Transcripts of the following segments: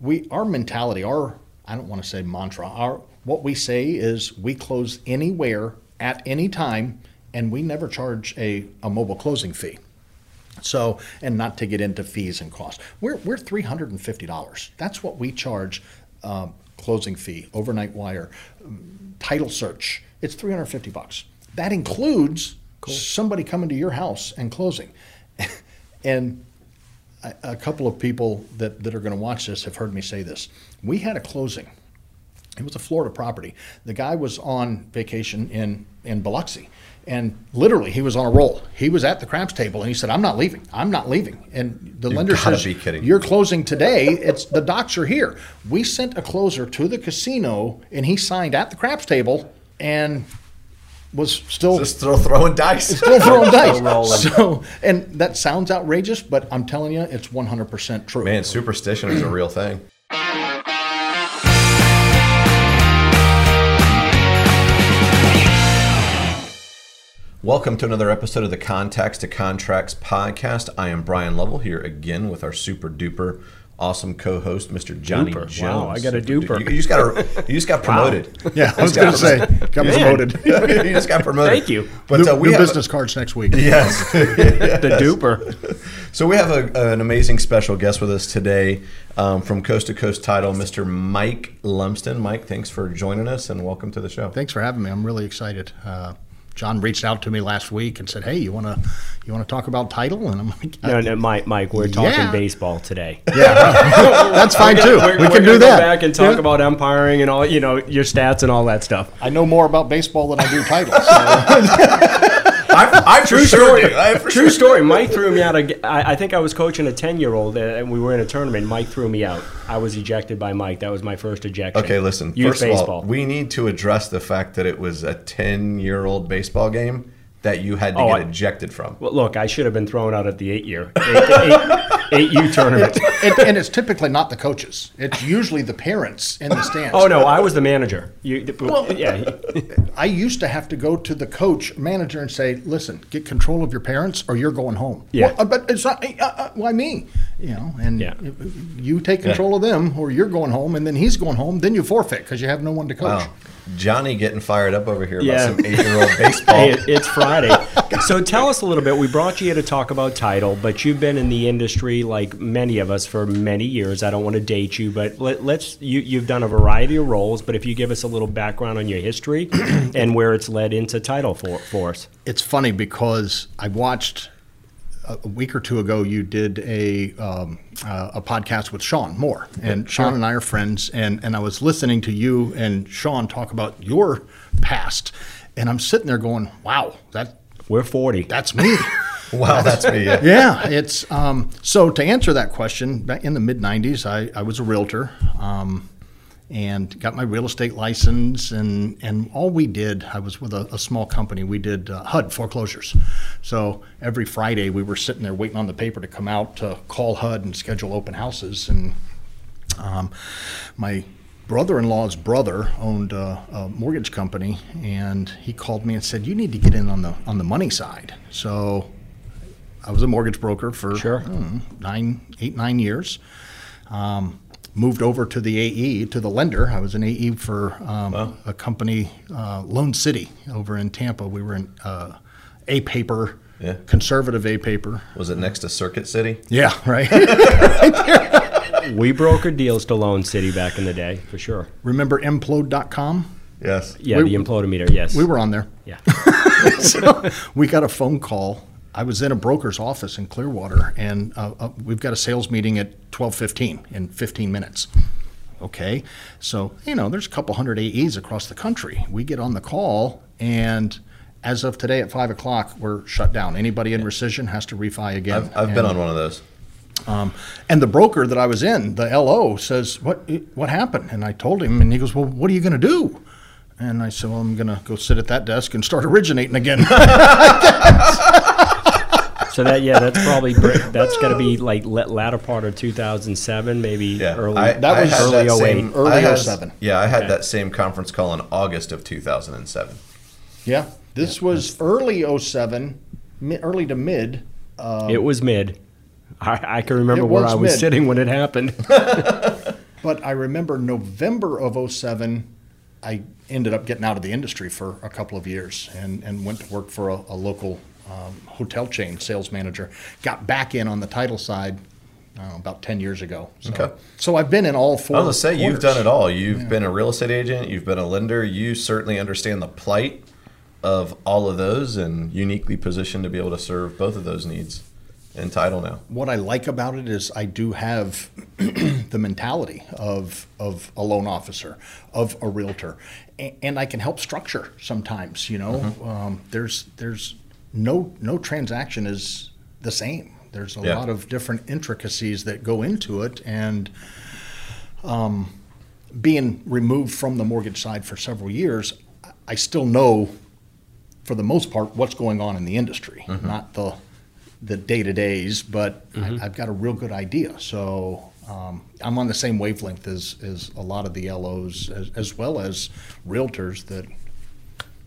we our mentality, our I don't want to say mantra, our what we say is we close anywhere at any time, and we never charge a, a mobile closing fee. So, and not to get into fees and costs, we're we're three hundred and fifty dollars. That's what we charge. Um, closing fee, overnight wire, title search. It's three hundred fifty bucks. That includes somebody coming to your house and closing. and a, couple of people that, that are going to watch this have heard me say this. We had a closing. It was a Florida property. The guy was on vacation in, in Biloxi. And literally, he was on a roll. He was at the craps table, and he said, "I'm not leaving. I'm not leaving." And the You lender says. "You're closing today. It's the docs are here." We sent a closer to the casino, and he signed at the craps table, and was still Just throw throwing dice. still throwing dice. rolling. So, and that sounds outrageous, but I'm telling you, it's 100% true. Man, superstition is a real thing. Welcome to another episode of the Contacts to Contracts podcast. I am Brian Lovell here again with our super duper awesome co-host, Mr. Johnny Duper. Jones. Wow, I got a duper. You, you just got a, you just got promoted. Yeah, I was going to say, got promoted. you just got promoted. Thank you. But new uh, we new have, business cards next week. Yes. the duper. So we have a, an amazing special guest with us today um, from Coast to Coast Title, Mr. Mike Lumsden. Mike, thanks for joining us and welcome to the show. Thanks for having me. I'm really excited. Uh, John reached out to me last week and said, "Hey, you want to you want to talk about title?" And I'm like, No, no, Mike, Mike, we're talking Yeah. baseball today. "Yeah, that's fine too. We're, we we're can gonna do go that." back and talk Yeah. about umpiring and all, you know, your stats and all that stuff. I know more about baseball than I do title. So. I, I True sure story. do. I for True sure- story. Mike threw me out. Of, I, I think I was coaching a ten-year-old, uh, and we were in a tournament. Mike threw me out. I was ejected by Mike. That was my first ejection. Okay, listen. Youth first of all, we need to address the fact that it was a 10-year-old baseball game that you had to Oh, get I- ejected from. well, look, I should have been thrown out at the eight-year, eight, eight, eight U tournament. and, and it's typically not the coaches. It's usually the parents in the stands. Oh no, I was the manager. You, yeah, I used to have to go to the coach manager and say, "Listen, get control of your parents, or you're going home." Yeah. Well, uh, but it's not. Uh, uh, why me? You know, and Yeah. you take control of them, or you're going home, and then he's going home. Then you forfeit because you have no one to coach. Wow. Johnny getting fired up over here Yeah. about some eight-year-old baseball. Hey, it's Friday. So tell us a little bit. We brought you here to talk about title, but you've been in the industry like many of us for many years. I don't want to date you, but let, let's you, you've done a variety of roles. But if you give us a little background on your history and where it's led into title for, for us. It's funny because I watched a a week or two ago. You did a um, uh, a podcast with Sean Moore, and Sean and I are friends. And and I was listening to you and Sean talk about your past, and I'm sitting there going, "Wow, that We're forty. that's me." wow, that's me. Yeah. yeah, it's um, so to answer that question. Back in the mid '90s, I, I was a realtor um, and got my real estate license, and and all we did, I was with a, a small company. We did uh, HUD foreclosures. So every Friday, we were sitting there waiting on the paper to come out to call HUD and schedule open houses, and um, my brother-in-law's brother owned a, a mortgage company, and he called me and said, "You need to get in on the on the money side." So I was a mortgage broker for Sure. Know, nine, eight, nine years. Um, moved over to the AE to the lender. I was an AE for um, a company, uh, Lone City, over in Tampa. We were in uh, a paper, Yeah. conservative a paper. Was it next to Circuit City? Yeah, right. we brokered deals to Lone City back in the day, for sure. Remember implode.com? Yes. Yeah, We- the implodometer. Yes, We were on there. Yeah. so we got a phone call. I was in a broker's office in Clearwater, and uh, uh, we've got a sales meeting at twelve fifteen in fifteen minutes. Okay, so you know there's a couple hundred AEs across the country. We get on the call, and as of today at five o'clock, we're shut down. Anybody in rescission has to refi again. I've, I've been on one of those. um, and the broker that I was in, the LO, says, "What what happened?" And I told him, and he goes, "Well, what are you going to do?" And I said, "Well, I'm going to go sit at that desk and start originating again." So that yeah, that's probably br- that's got to be like la- latter part of 2007, maybe Yeah, early. I, that was had early that 08. same, Early I had- 07. Yeah, I had Okay. that same conference call in August of 2007. yeah, this was early 07, mi- early to mid. Uh, It was mid. I, I can remember where I was mid. sitting when it happened. But I remember November of 07, I ended up getting out of the industry for a couple of years and, and went to work for a, a local um, hotel chain sales manager. Got back in on the title side uh, about 10 years ago. So, Okay. so I've been in all four. I was gonna say you've done it all. You've been a real estate agent. You've been a lender. You certainly understand the plight of all of those, and uniquely positioned to be able to serve both of those needs in title now. What I like about it is I do have the mentality of of a loan officer, of a realtor, a- and I can help structure sometimes. You know, um, there's there's no no transaction is the same. There's a Yeah. lot of different intricacies that go into it, and um, being removed from the mortgage side for several years, I still know, for the most part, what's going on in the industry, not the the day to days, but I, I've got a real good idea. So um, I'm on the same wavelength as, as a lot of the LOs, as, as well as realtors that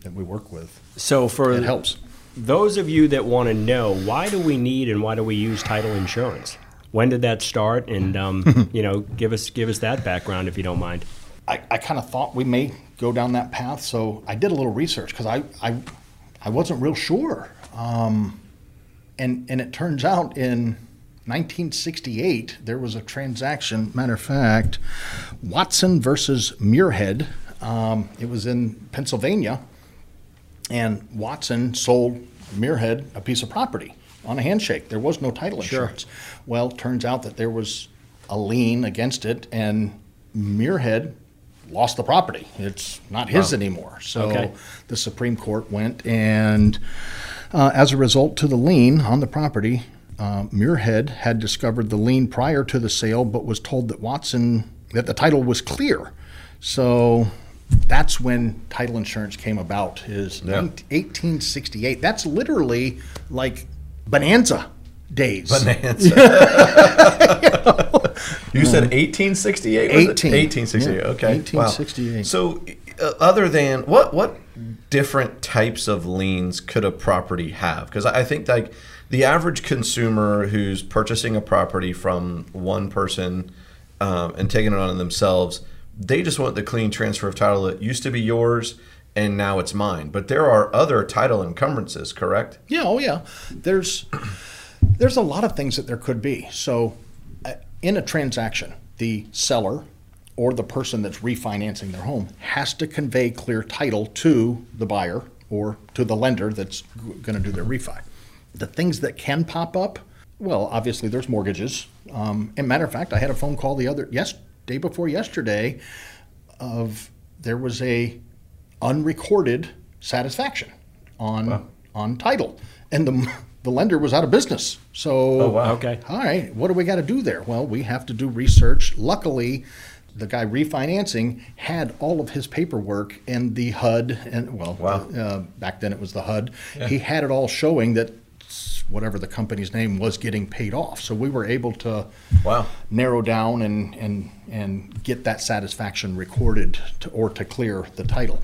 that we work with. So for It helps. Those of you that want to know, why do we need and why do we use title insurance? When did that start? And um, you know, give us give us that background if you don't mind. I, I kind of thought we may go down that path, so I did a little research because I, I I wasn't real sure. Um, and and it turns out in 1968 there was a transaction. Matter of fact, Watson versus Muirhead. Um, it was in Pennsylvania, and Watson sold Muirhead a piece of property on a handshake. There was no title Sure. insurance. Well, turns out that there was a lien against it, and Muirhead lost the property. It's not his anymore. So Okay. the Supreme Court went, and uh, as a result to the lien on the property, uh, Muirhead had discovered the lien prior to the sale, but was told that Watson that the title was clear. So that's when title insurance came about. Is Yeah. 1868. That's literally like bonanza days. Bonanza. you said 1868. 18. 1868. Yeah, Okay. 1868. Wow. So, uh, other than what what different types of liens could a property have? Because I I think like the average consumer who's purchasing a property from one person um, and taking it on themselves, they just want the clean transfer of title. that used to be yours. And now it's mine. But there are other title encumbrances, correct? Yeah, oh yeah. There's there's a lot of things that there could be. So, uh, in a transaction, the seller or the person that's refinancing their home has to convey clear title to the buyer or to the lender that's going to do their refi. The things that can pop up, well, obviously there's mortgages. Um, and matter of fact, I had a phone call the other yes day before yesterday of there was a unrecorded satisfaction on on title, and the the lender was out of business. So, Oh, wow. Okay. all right, what do we got to do there? Well, we have to do research. Luckily, the guy refinancing had all of his paperwork and the HUD, and well, Wow. uh, back then it was the HUD. He had it all showing that whatever the company's name was getting paid off. So we were able to Wow. narrow down and, and, and get that satisfaction recorded to, or to clear the title.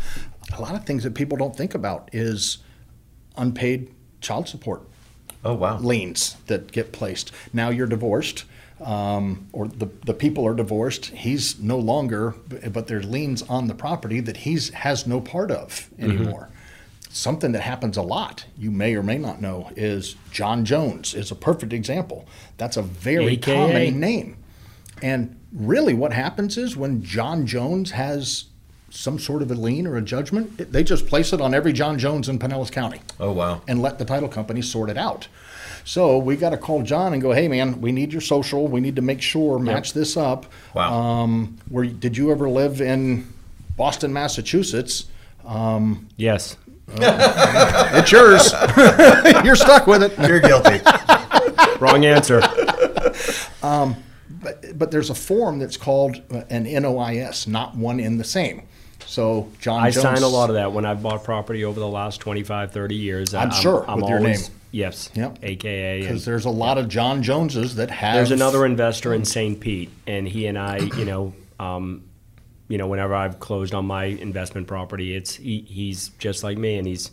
A lot of things that people don't think about is unpaid child support Oh, wow. liens that get placed. Now you're divorced, um, or the, the people are divorced. He's no longer, but there's liens on the property that he's has no part of anymore. Something that happens a lot, you may or may not know, is John Jones is a perfect example. That's a very AKA. common name. And really, what happens is when John Jones has some sort of a lien or a judgment, it- they just place it on every John Jones in Pinellas County Oh, wow. and let the title company sort it out. So we got to call John and go, hey man, we need your social. We need to make sure match this up. Wow. Um, where did you ever live in Boston, Massachusetts? Um, Yes. it's yours. You're stuck with it. You're guilty. Wrong answer. But, but there's a form that's called uh, an NOIS, not one in the same. So John I Jones. sign a lot of that when I've bought property over the last 25, 30 years. I'm sure, I'm with your name. Yes. Yep. AKA. Because there's a lot of John Joneses that have. There's another investor in St. Pete, and he and I, you know, um, you know, whenever I've closed on my investment property, it's he, he's just like me, and he's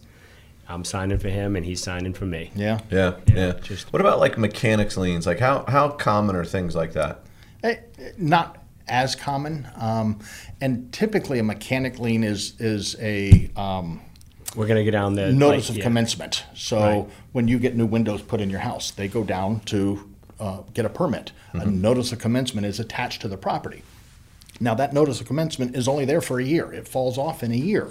I'm signing for him, and he's signing for me. Yeah. Yeah, Yeah, yeah. just- what about like mechanics liens? Like how how common are things like that? Eh, Not as common. Um, and typically, a mechanic lien is is a um, We're going to go down the notice like, of yeah. commencement. So Right. when you get new windows put in your house, they go down to uh, get a permit. A Mm-hmm. notice of commencement is attached to the property. Now that notice of commencement is only there for a year. It falls off in a year.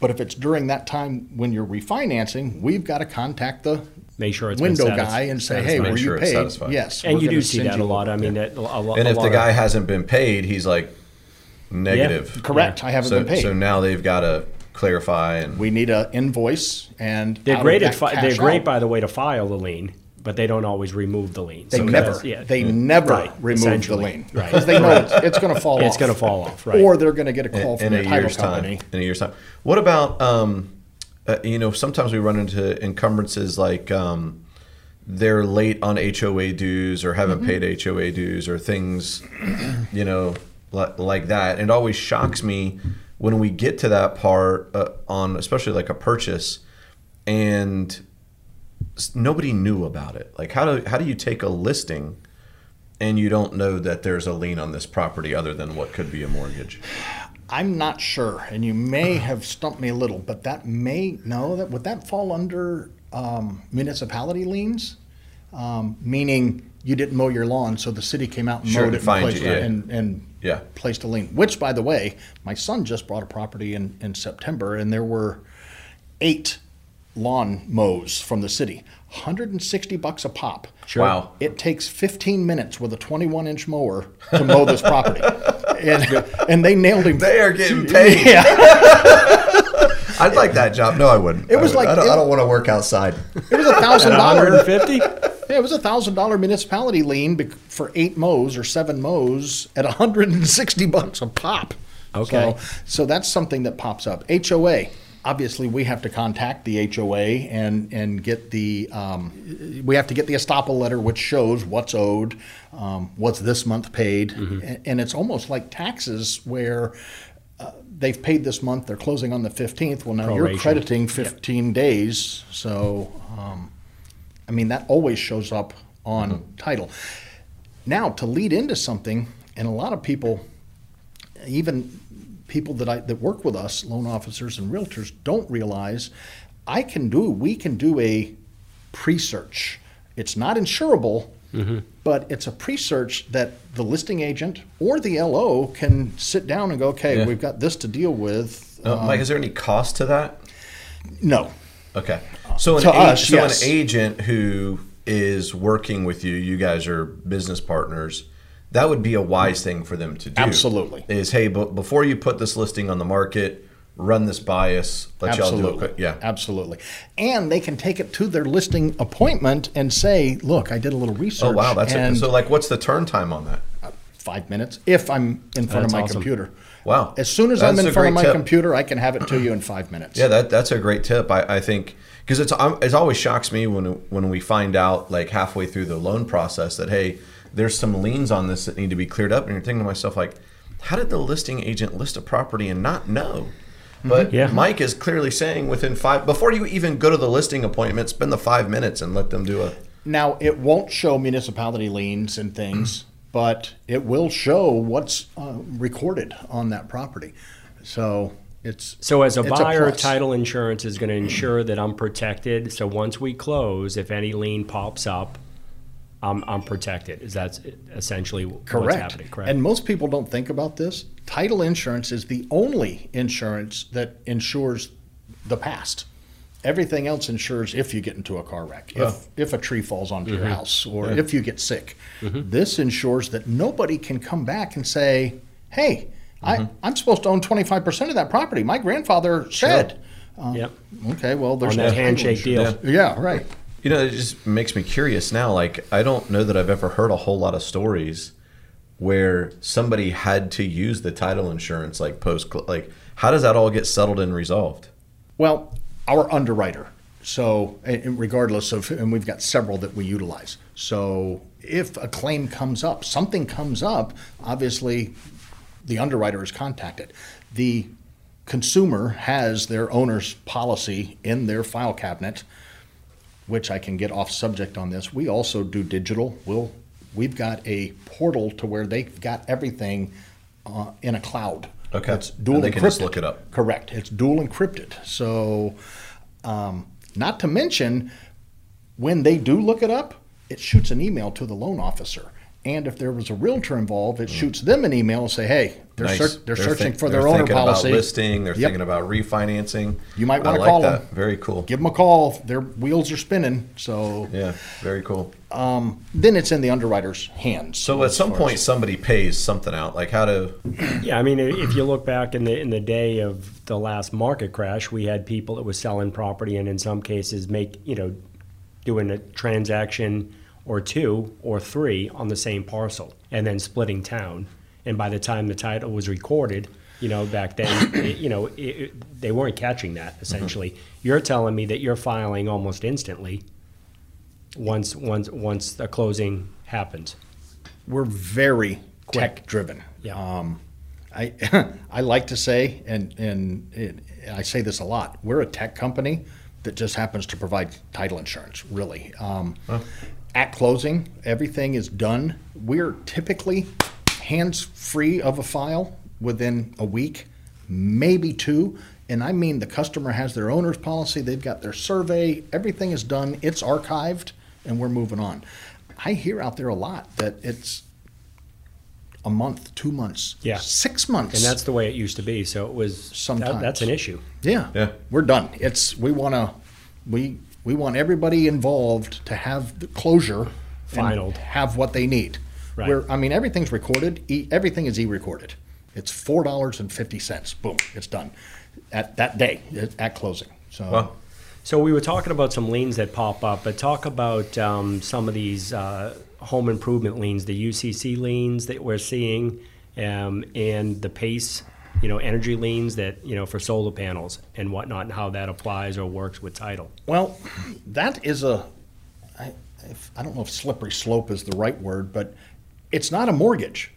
But if it's during that time when you're refinancing, we've got to contact the Make sure it's window satis- guy and say, satisfied. "Hey, Make were sure you it's paid?" satisfied. Yes, And you do see that a lot. I mean, that, a, lo- And if lot the of- guy hasn't been paid, he's like negative. Correct. I haven't So, been paid. so now they've got to clarify and we need a invoice and they're great at fi- they're great out. by the way to file the lien, but they don't always remove the lien. They So never, that's- yeah. they never Right, remove the essentially. lien Right. because they know it's, it's going to fall off. it's gonna fall off, right. Or they're going to get a call in, from in the a title year's company. time. In a year's time. What about um, uh, you know? Sometimes we run into encumbrances like um, they're late on HOA dues or haven't Mm-hmm. paid HOA dues or things, you know, li- like that. And it always shocks me when we get to that part uh, on, especially like a purchase, and s- nobody knew about it. Like how do how do you take a listing? And you don't know that there's a lien on this property other than what could be a mortgage. I'm not sure, and you may have stumped me a little, but that may no. That would that fall under um, municipality liens? Um, meaning you didn't mow your lawn, so the city came out and Sure, mowed it and, placed you, yeah. and, and Yeah. placed a lien. Which, by the way, my son just bought a property in, in September, and there were eight lawn mows from the city, 160 bucks a pop. Sure. Wow. It takes 15 minutes with a 21 inch mower to mow this property, and, and they nailed him. They are getting paid. Yeah. I'd like that job. No, I wouldn't. It was I would- like- I don't, it- I don't want to work outside. It was a thousand At dollars. 150? Yeah, it was a thousand dollar municipality lien for eight mows or seven mows at 160 bucks a pop. Okay. So, so that's something that pops up. HOA. Obviously, we have to contact the HOA and and get the um, we have to get the estoppel letter, which shows what's owed, um, what's this month paid, and, and it's almost like taxes where. Uh, they've paid this month. They're closing on the 15th. Well, now you're crediting 15 days. So, um, I mean, that always shows up on title. Now, to lead into something, and a lot of people, even people that I that work with us, loan officers and realtors, don't realize I can do, we can do a pre-search. It's not insurable, but it's a pre-search that the listing agent or the LO can sit down and go, okay, Yeah. we've got this to deal with. Uh, Mike, is there any cost to that? No, Okay. So an, To us, so yes. an agent who is working with you, you guys are business partners. That would be a wise thing for them to do. Absolutely. Is hey, but before you put this listing on the market, run this bias. Let y'all do it. Absolutely. Yeah. Absolutely. And they can take it to their listing appointment and say, look, I did a little research. Oh wow, that's and it. So like, what's the turn time on that? five minutes if I'm in front That's of my awesome. computer. Wow. As soon as That's I'm in front of my tip. computer, I can have it to you in five minutes. Yeah, that that's a great tip. I, I think because it's um, it always shocks me when when we find out like halfway through the loan process that hey, there's some liens on this that need to be cleared up, and you're thinking to myself like, how did the listing agent list a property and not know? But Yeah. Mike is clearly saying within five before you even go to the listing appointment, spend the five minutes and let them do a. Now, it won't show municipality liens and things, but it will show what's uh, recorded on that property. So it's So as a buyer, plus. title insurance is going to ensure that I'm protected. So once we close, if any lien pops up, I'm, I'm protected. Is that essentially what's Correct. happening? Correct. And most people don't think about this. Title insurance is the only insurance that insures the past. Everything else insures if you get into a car wreck, if, if a tree falls onto Mm-hmm. your house, or if you get sick. This ensures that nobody can come back and say, hey, Mm-hmm. I, I'm supposed to own 25% of that property. My grandfather said. Uh, yep. Okay, well, there's On no that title handshake deal. Yeah, right. You know, it just makes me curious now. Like, I don't know that I've ever heard a whole lot of stories where somebody had to use the title insurance, like post. Like, how does that all get settled and resolved? Well, our underwriter. So, regardless of, and we've got several that we utilize. So, if a claim comes up, something comes up, obviously the underwriter is contacted. The consumer has their owner's policy in their file cabinet, which I can get off subject on this. We also do digital. We'll we've got a portal to where they've got everything uh, in a cloud. Okay. It's dual And they can just encrypted. look it up. Correct. It's dual encrypted. So, um, not to mention, when they do look it up, it shoots an email to the loan officer. And if there was a realtor involved, it shoots them an email and say, "Hey, they're Nice. search- they're, searching think- for they're their owner thinking policy. About listing, they're Yep. thinking about refinancing. You might wanna like call that. 'em. Very cool. Give them a call. Their wheels are spinning. So Yeah, very cool. Um, then it's in the underwriter's hands. So at some point, as- somebody pays something out. Like how to? Yeah, I mean, if you look back in the in the day of the last market crash, we had people that were selling property, and in some cases, make you know, doing a transaction or two or three on the same parcel, and then splitting town. And by the time the title was recorded, you know, back then, it, you know, it, it, they weren't catching that. Essentially, you're telling me that you're filing almost instantly. Once once once the closing happens. we're very tech driven. Yeah. Um, I I like to say, and and it, I say this a lot. We're a tech company that just happens to provide title insurance. Really, um, at closing, everything is done. We're typically hands free of a file within a week, maybe two. And I mean, the customer has their owner's policy. They've got their survey. Everything is done. It's archived, and we're moving on. I hear out there a lot that it's a month, two months, Yeah. six months. And that's the way it used to be. So it was that- Sometimes. that's an issue. yeah, Yeah. We're done. It's we want to we we want everybody involved to have the closure, and have what they need. Right. Where I mean, everything's recorded. E, everything is e-recorded. It's four dollars and fifty cents. Boom, it's done at that day at closing. So Well, So we were talking about some liens that pop up, but talk about um, some of these uh, home improvement liens, the UCC liens that we're seeing, um, and the PACE, you know, energy liens that you know for solar panels and whatnot, and how that applies or works with title. Well, that is a, I, if, I don't know if slippery slope is the right word, but it's not a mortgage,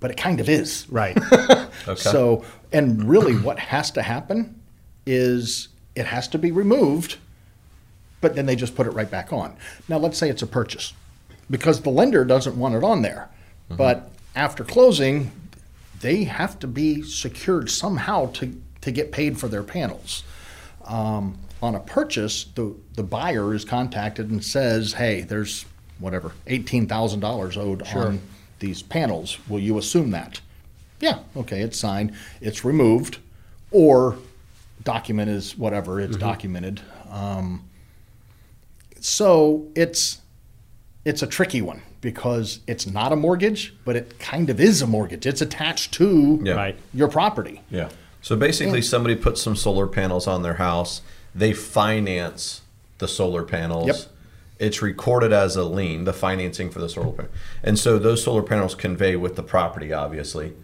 but it kind of is. Right. okay. So, and really what has to happen is it has to be removed, but then they just put it right back on. Now, let's say it's a purchase because the lender doesn't want it on there. Mm-hmm. But after closing, they have to be secured somehow to, to get paid for their panels. Um, on a purchase, the, the buyer is contacted and says, hey, there's whatever, $18,000 owed on these panels. Will you assume that? Yeah, okay, it's signed, it's removed, or document is whatever, it's documented. Um, so it's it's a tricky one because it's not a mortgage, but it kind of is a mortgage. It's attached to Yeah. Right. your property. Yeah. So basically, somebody puts some solar panels on their house. They finance the solar panels. Yep. It's recorded as a lien, the financing for the solar panel. And so those solar panels convey with the property, obviously.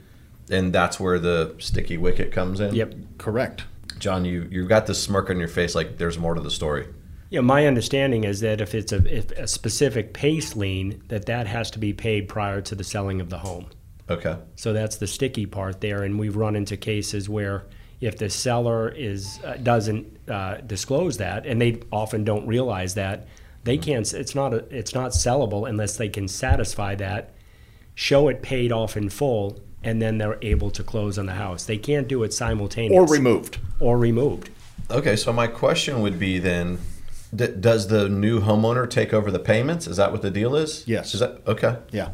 And that's where the sticky wicket comes in. yep. Correct. John, you, you got this smirk on your face like there's more to the story. Yeah, my understanding is that if it's a, if a specific PACE lien, that that has to be paid prior to the selling of the home. Okay. So that's the sticky part there, and we've run into cases where if the seller is uh, doesn't uh, disclose that, and they often don't realize that, they can't. It's not a, it's not sellable unless they can satisfy that, show it paid off in full, and then they're able to close on the house. They can't do it simultaneously Or removed. or removed. Okay, so my question would be then, d- does the new homeowner take over the payments? Is that what the deal is? Yes. Is that okay? Yeah.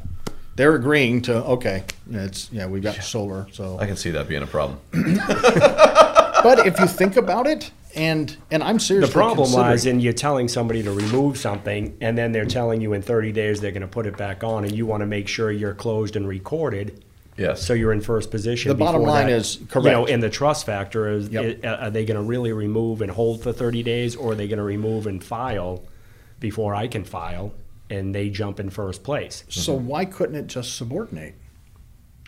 They're agreeing to, okay, it's, yeah, we've got solar, so. I can see that being a problem. But if you think about it, and, and I'm serious. The problem lies in you're telling somebody to remove something, and then they're telling you in 30 days they're going to put it back on, and you want to make sure you're closed and recorded. Yes. So you're in first position. The bottom before line that. is- You know, correct. and the trust factor is: Yep. i- uh, are they going to really remove and hold for 30 days, or are they going to remove and file before I can file, and they jump in first place? So why couldn't it just subordinate?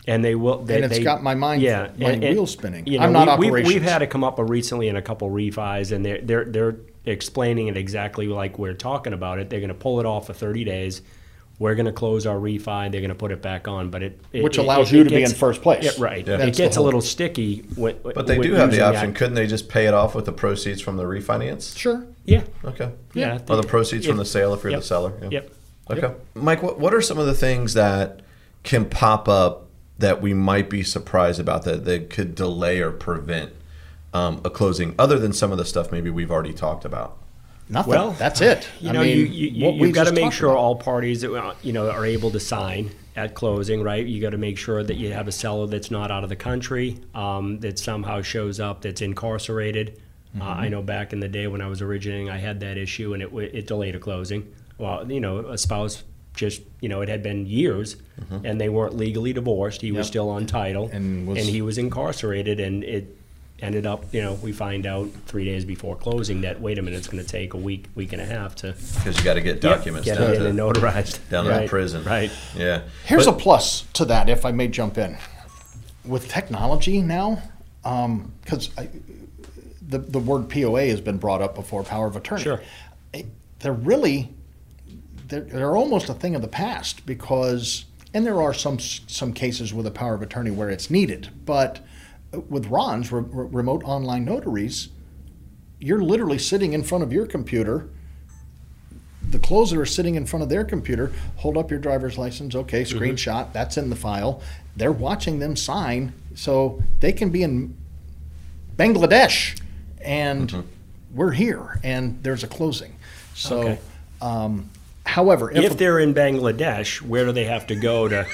And they will. They, And it's they- got my mind- yeah, my and- and, wheels spinning. you I'm not we, we've, we've had it come up recently in a couple refis, and they're they're they're explaining it exactly like we're talking about it. They're going to pull it off for 30 days. We're going to close our refi. They're going to put it back on, but it, it Which it- allows it- you it to be in first place. Yeah, right. Yeah. It gets a whole- little sticky. When, But they with do have the option. that. Couldn't they just pay it off with the proceeds from the refinance? Sure. Yeah. Okay. Yeah. Or the proceeds from the sale if you're Yep. the seller. Yeah. Yep. Okay. Mike, what, what are some of the things that can pop up that we might be surprised about that, that could delay or prevent um, a closing, other than some of the stuff maybe we've already talked about? Nothing. Well, That's it. You I know, mean, you, you, what you've got to make sure about. all parties, uh, you know, are able to sign at closing, right? You got to make sure that you have a seller that's not out of the country, um, that somehow shows up, that's incarcerated. Uh, Mm-hmm. I know back in the day when I was originating, I had that issue, and it it delayed a closing. Well, you know, a spouse just, you know, it had been years, and they weren't legally divorced. He was Mm-hmm. Still on title, And was- he was incarcerated, and it ended up, you know, we find out three days before closing that wait a minute, it's going to take a week, week and a half to Because you got to get documents get down it in and notarized down to right, the prison. Right. Yeah. Here's But- a plus to that, if I may jump in. With technology now, um, because the, the word POA has been brought up before, power of attorney. Sure. They're really, they're, they're almost a thing of the past because, and there are some some cases with a power of attorney where it's needed, but with RONs, re- re- remote online notaries, you're literally sitting in front of your computer the closer is sitting in front of their computer, hold up your driver's license, okay, Mm-hmm. screenshot, that's in the file. They're watching them sign, so they can be in Bangladesh and Mm-hmm. we're here and there's a closing. So, Okay. um, however, if, If they're in Bangladesh, where do they have to go to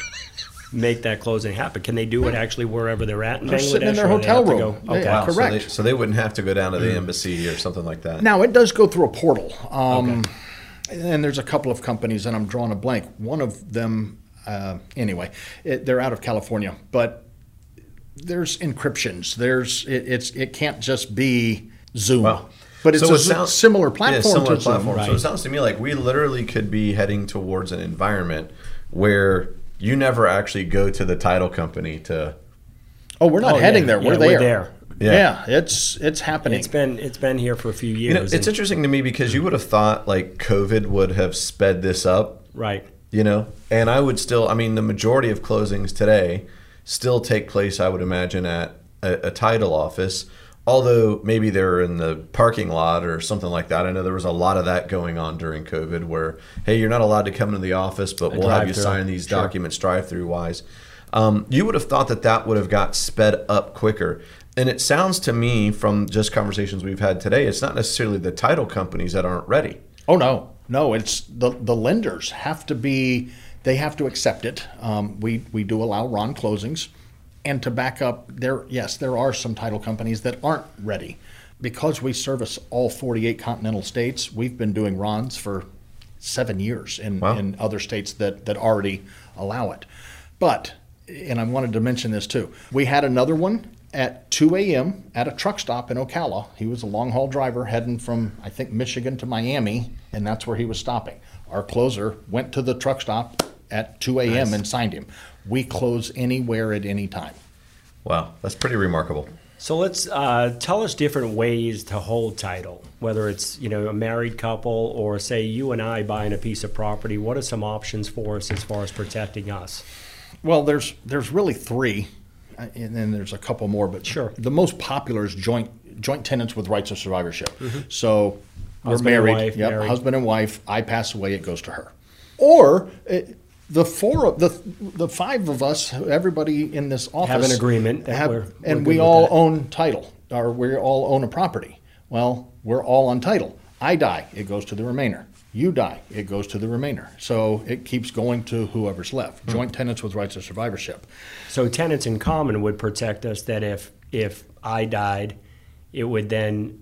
make that closing happen? Can they do it actually wherever they're at in They're Bangladesh? sitting in their hotel room. go- Yeah. Okay. Wow, correct. So they, so they wouldn't have to go down to the embassy or something like that. Now it does go through a portal, um, and there's a couple of companies, and I'm drawing a blank. One of them, uh, anyway, it, they're out of California, but there's encryptions. There's it, it's it can't just be Zoom, Wow. but it's So a it sounds- similar Yeah, platform similar to Zoom. platform. So it sounds to me like we literally could be heading towards an environment where you never actually go to the title company to. Oh, we're not Oh, heading yeah. there. We're Yeah, there. we're there. Yeah. Yeah. it's it's happening. It's been it's been here for a few years. You know, it's and- interesting to me because you would have thought like COVID would have sped this up, right. you know, and I would still. I mean, the majority of closings today still take place. I would imagine at a, a title office. Although maybe they're in the parking lot or something like that. I know there was a lot of that going on during COVID where, hey, you're not allowed to come into the office, but we'll have you sign these Sure. documents drive through wise. Um, you would have thought that that would have got sped up quicker. And it sounds to me from just conversations we've had today, it's not necessarily the title companies that aren't ready. Oh no, no! It's the the lenders have to be. They have to accept it. Um, we we do allow RON closings, and to back up, there yes, there are some title companies that aren't ready, because we service all 48 continental states. We've been doing RONs for seven years in Wow. in other states that that already allow it. But and I wanted to mention this too. We had another one at 2 a.m. at a truck stop in Ocala. He was a long haul driver heading from, I think, Michigan to Miami, and that's where he was stopping. Our closer went to the truck stop at 2 a.m. and signed him. We close anywhere at any time. Wow, that's pretty remarkable. So let's uh, tell us different ways to hold title, whether it's you know a married couple or say you and I buying a piece of property. What are some options for us as far as protecting us? Well, there's there's really three, uh, and then there's a couple more, but Sure. the most popular is joint joint tenants with rights of survivorship. So we're Mm-hmm. Husband and married, wife, yep, married. husband and wife. I pass away, it goes to her, or. It, the four of the the five of us, everybody in this office have an agreement that have- we're- we're and we all that. own title, or we all own a property. Well, we're all on title. I die, it goes to the remainder. You die, it goes to the remainder. So it keeps going to whoever's left. Hmm. Joint tenants with rights of survivorship. So tenants in common would protect us that if if I died, it would then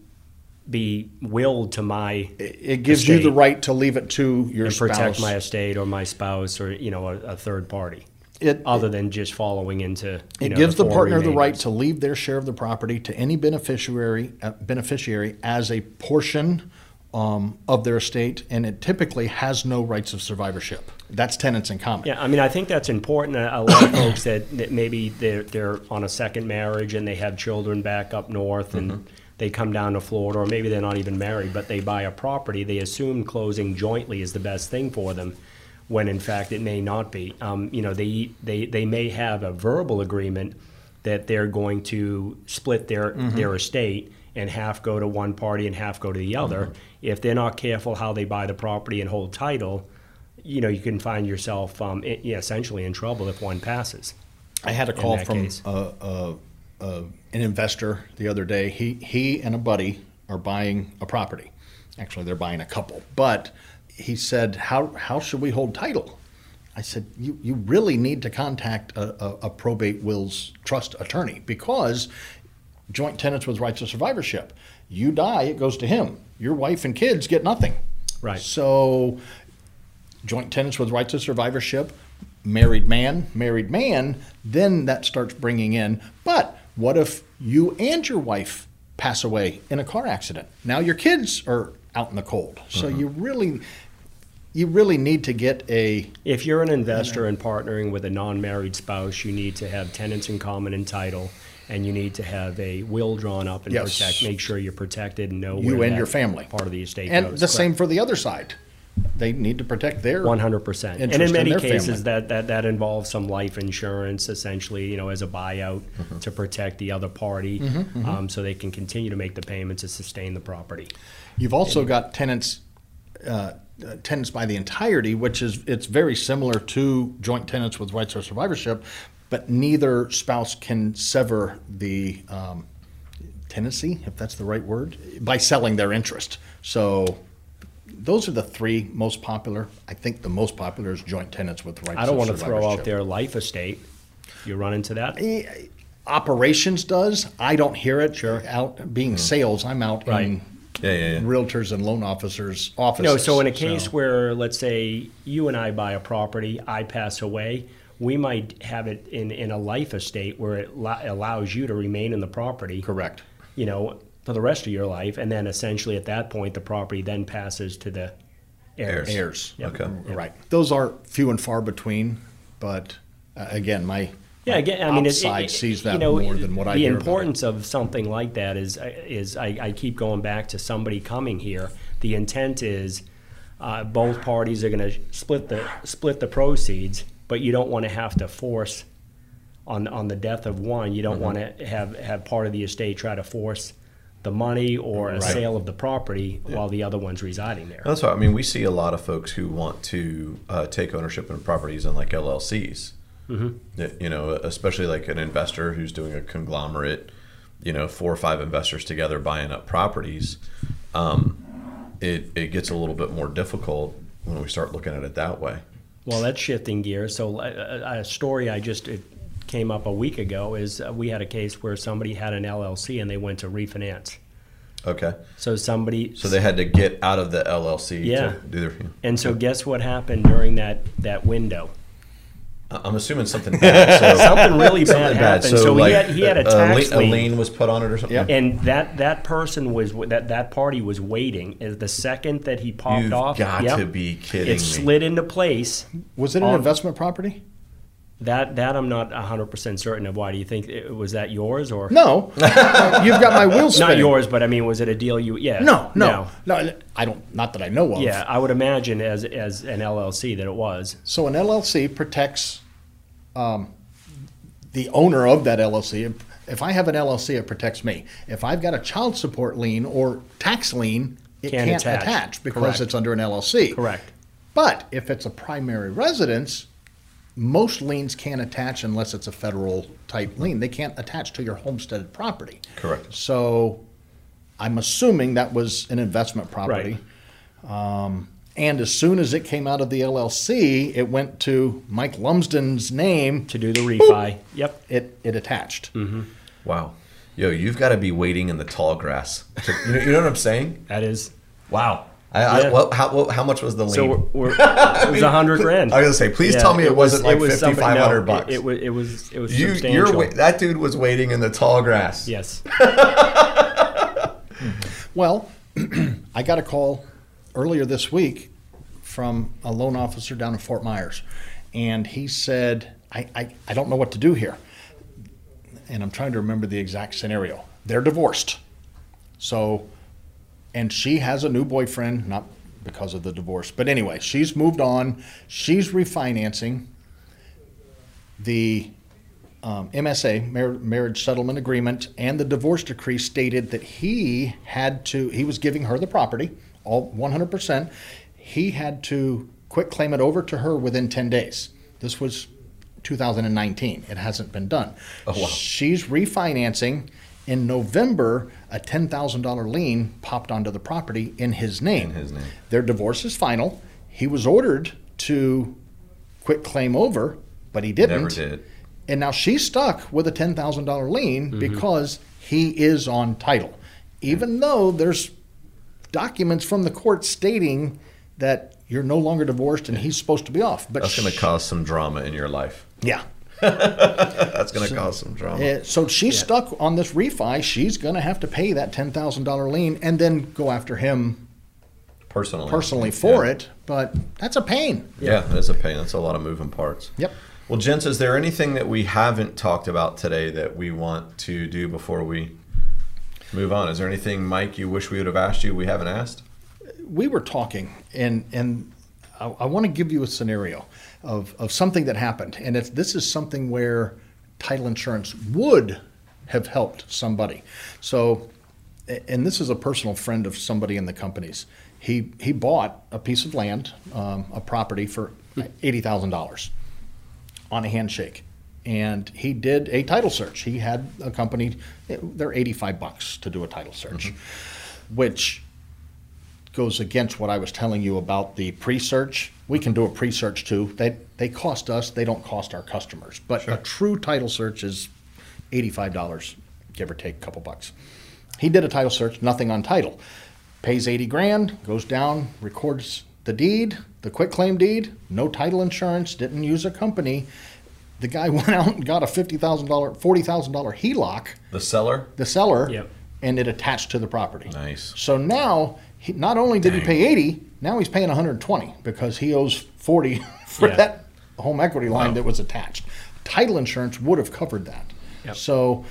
be willed to my It it gives you the right to leave it to your and spouse. protect my estate or my spouse or you know a, a third party. It- other than just following into you It know, gives the four partner the right to leave their share of the property to any beneficiary uh, beneficiary as a portion um, of their estate, and it typically has no rights of survivorship. That's tenants in common. Yeah, I mean, I think that's important. A a lot of folks that, that maybe they're, they're on a second marriage and they have children back up north and they come down to Florida, or maybe they're not even married, but they buy a property. They assume closing jointly is the best thing for them, when in fact it may not be. Um, you know, they, they, they may have a verbal agreement that they're going to split their, their estate and half go to one party and half go to the other. If they're not careful how they buy the property and hold title, you know, you can find yourself um, essentially in trouble if one passes. I had a call from a, uh, uh, an investor the other day. He he and a buddy are buying a property. Actually, they're buying a couple. But he said, "How how should we hold title?" I said, "You you really need to contact a, a, a probate wills trust attorney because joint tenants with rights of survivorship. You die, it goes to him. Your wife and kids get nothing. Right. So joint tenants with rights of survivorship, married man, married man, then that starts bringing in. But what if you and your wife pass away in a car accident? Now your kids are out in the cold. So mm-hmm. you really, you really need to get a If you're an investor and partnering with a non-married spouse, you need to have tenants in common and title, and you need to have a will drawn up and Yes. protect, make sure you're protected and know you where and your family part of the estate and goes. the same for the other side. They need to protect their One hundred percent, and in many cases, family. that, that that involves some life insurance, essentially, you know, as a buyout Mm-hmm. to protect the other party, um, so they can continue to make the payments to sustain the property. You've also got tenants, uh, uh, tenants by the entirety, which is, it's very similar to joint tenants with rights of survivorship, but neither spouse can sever the um, tenancy, if that's the right word, by selling their interest. So those are the three most popular. I think the most popular is joint tenants with rights of survivorship. I don't of want to throw out survivorship. their life estate. You run into that? Eh, Operations does. I don't hear it. Sure. Out being sales, I'm out Right. in Yeah, yeah, yeah. realtors and loan officers' offices. No, so in a case where, let's say, you and I buy a property, I pass away, we might have it in, in a life estate where it lo- allows you to remain in the property. correct. You know, for the rest of your life, and then essentially at that point, the property then passes to the heirs. heirs. Yep. Okay. Right. Those are few and far between, but uh, again, my Yeah, again, I mean, it- outside it, sees you that know, more than what I The hear about it. importance of something like that is is I, I keep going back to somebody coming here. The intent is uh, both parties are going to split the split the proceeds, but you don't want to have to force on on the death of one. You don't Mm-hmm. want to have have part of the estate try to force the money or a Right. sale of the property while the other one's residing there. That's why I mean we see a lot of folks who want to uh, take ownership in properties in like LLCs. Mm-hmm. You know, especially like an investor who's doing a conglomerate. You know, four or five investors together buying up properties. Um, it it gets a little bit more difficult when we start looking at it that way. Well, that's shifting gears. So, a, a story I just it came up a week ago is uh, we had a case where somebody had an LLC and they went to refinance. Okay, So somebody, so they had to get out of the LLC Yeah. to do their. and so guess what happened during that that window? I'm assuming something bad. So Something really bad something bad. happened. So, So, like he had he had a a, tax lien, a lien. lien was put on it or something. Yep. And that, that person was that that party was waiting. Is the second that he popped You've off, got yep, to be kidding it me. slid into place. Was it an on- investment property? That that I'm not 100 percent certain of. Why do you think it, was that yours or No. You've got my wheels spinning. not yours? But I mean, was it a deal you? Yeah. No, no, no. I don't. Not that I know of. Yeah, I would imagine as as an LLC that it was. So an LLC protects um, the owner of that LLC. If- If I have an LLC, it protects me. If I've got a child support lien or tax lien, it Can't can't, attach. attach, because Correct. it's under an LLC. Correct. But if it's a primary residence, most liens can't attach unless it's a federal type lien. They can't attach to your homesteaded property. Correct. So I'm assuming that was an investment property. Um, and as soon as it came out of the LLC, it went to Mike Lumsden's name. To do the refi. Yep. It, it attached. Wow. Yo, you've got to be waiting in the tall grass. To, you, know, you know what I'm saying? That is. Wow. I, I, Yeah. what, how, what, how much was the lien? So we're, we're it was a hundred grand. I was gonna say, please Yeah, tell me it, wasn't like was somebody- 5,500 no, bucks. It, it was. It was. It was you, substantial. you're wait, that dude was waiting in the tall grass. Yes. Well, I got a call earlier this week from a loan officer down in Fort Myers. And he said, I, I, I don't know what to do here. And I'm trying to remember the exact scenario. They're divorced. So, and she has a new boyfriend, not because of the divorce, but anyway, she's moved on. She's refinancing. The um, MSA, mar- marriage settlement agreement, and the divorce decree stated that he had to, he was giving her the property, all 100%. He had to quit claim it over to her within 10 days. This was 2019. It hasn't been done. Oh, wow. She's refinancing. In November, a $10,000 lien popped onto the property in his name. In his name. Their divorce is final. He was ordered to quit claim over, but he didn't. Never did. And now she's stuck with a $10,000 lien Mm-hmm. because he is on title. Even though there's documents from the court stating that you're no longer divorced and he's supposed to be off. But That's going to cause some drama in your life. Yeah. That's going to cause some drama. Uh, so she's stuck on this refi. She's going to have to pay that $10,000 lien and then go after him personally. personally for Yeah. it. But that's a pain. Yeah, that's a pain. That's a lot of moving parts. Yep. Well, gents, is there anything that we haven't talked about today that we want to do before we move on? Is there anything, Mike, you wish we would have asked you we haven't asked? we were talking, and and I, I want to give you a scenario of of something that happened, and it's this is something where title insurance would have helped somebody. So, and this is a personal friend of somebody in the companies. He he bought a piece of land, um, a property for eighty thousand dollars on a handshake. And he did a title search. He had a company, they're 85 bucks to do a title search, which goes against what I was telling you about the pre-search. We can do a pre-search too. They they cost us, they don't cost our customers. But a true title search is eighty-five dollars, give or take a couple bucks. He did a title search, nothing on title. Pays eighty grand, goes down, records the deed, the quick claim deed, no title insurance, didn't use a company. The guy went out and got a fifty thousand dollar, forty thousand dollar HELOC, The seller? the seller, Yep. and it attached to the property. Nice. So now, he, not only did he pay 80, now he's paying 120 because he owes 40 for Yeah. that home equity line Wow. that was attached. Title insurance would have covered that. Yep. So,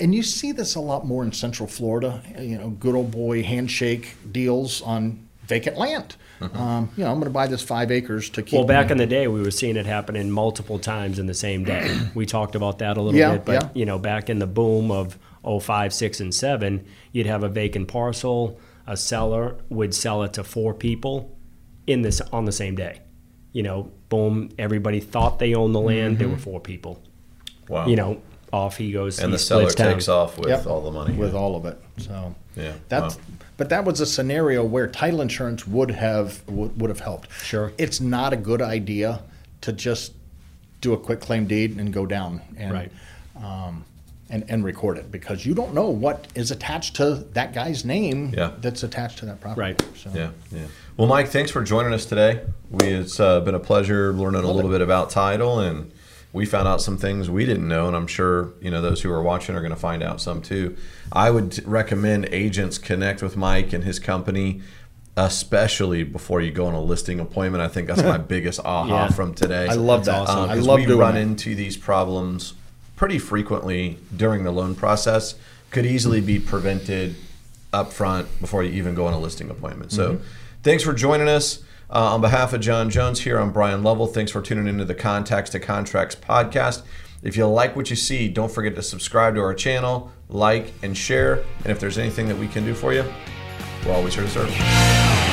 and you see this a lot more in Central Florida, you know, good old boy handshake deals on vacant land. Mm-hmm. Um, you know, I'm going to buy this five acres to keep. Well, back in the day, we were seeing it happening multiple times in the same day. We talked about that a little Yeah, bit, but yeah. you know, back in the boom of 05, 6, and 7, you'd have a vacant parcel. A seller would sell it to four people in this on the same day. You know, boom, everybody thought they owned the land. There were four people. Wow. You know, off he goes. and he the seller splits town. takes off with Yep, all the money. with all of it. So Yeah, that's wow. but that was a scenario where title insurance would have would, would have helped. Sure. it's not a good idea to just do a quick claim deed and go down and Right. um, and and record it because you don't know what is attached to that guy's name Yeah. that's attached to that property. Right. So Yeah, yeah. Well, Mike, thanks for joining us today. We it's uh, been a pleasure learning a little it. bit about title, and we found out some things we didn't know, and I'm sure you know those who are watching are going to find out some too. I would recommend agents connect with Mike and his company. Especially before you go on a listing appointment, I think that's my biggest aha Yeah. from today. I love That's that. awesome. I 'cause love we doing run that. into these problems pretty frequently during the loan process. Could easily be prevented up front before you even go on a listing appointment. So, Mm-hmm. thanks for joining us. Uh, on behalf of John Jones here, I'm Brian Lovell. Thanks for tuning into the Contacts to Contracts podcast. If you like what you see, don't forget to subscribe to our channel, like, and share. And if there's anything that we can do for you, we're always here to serve.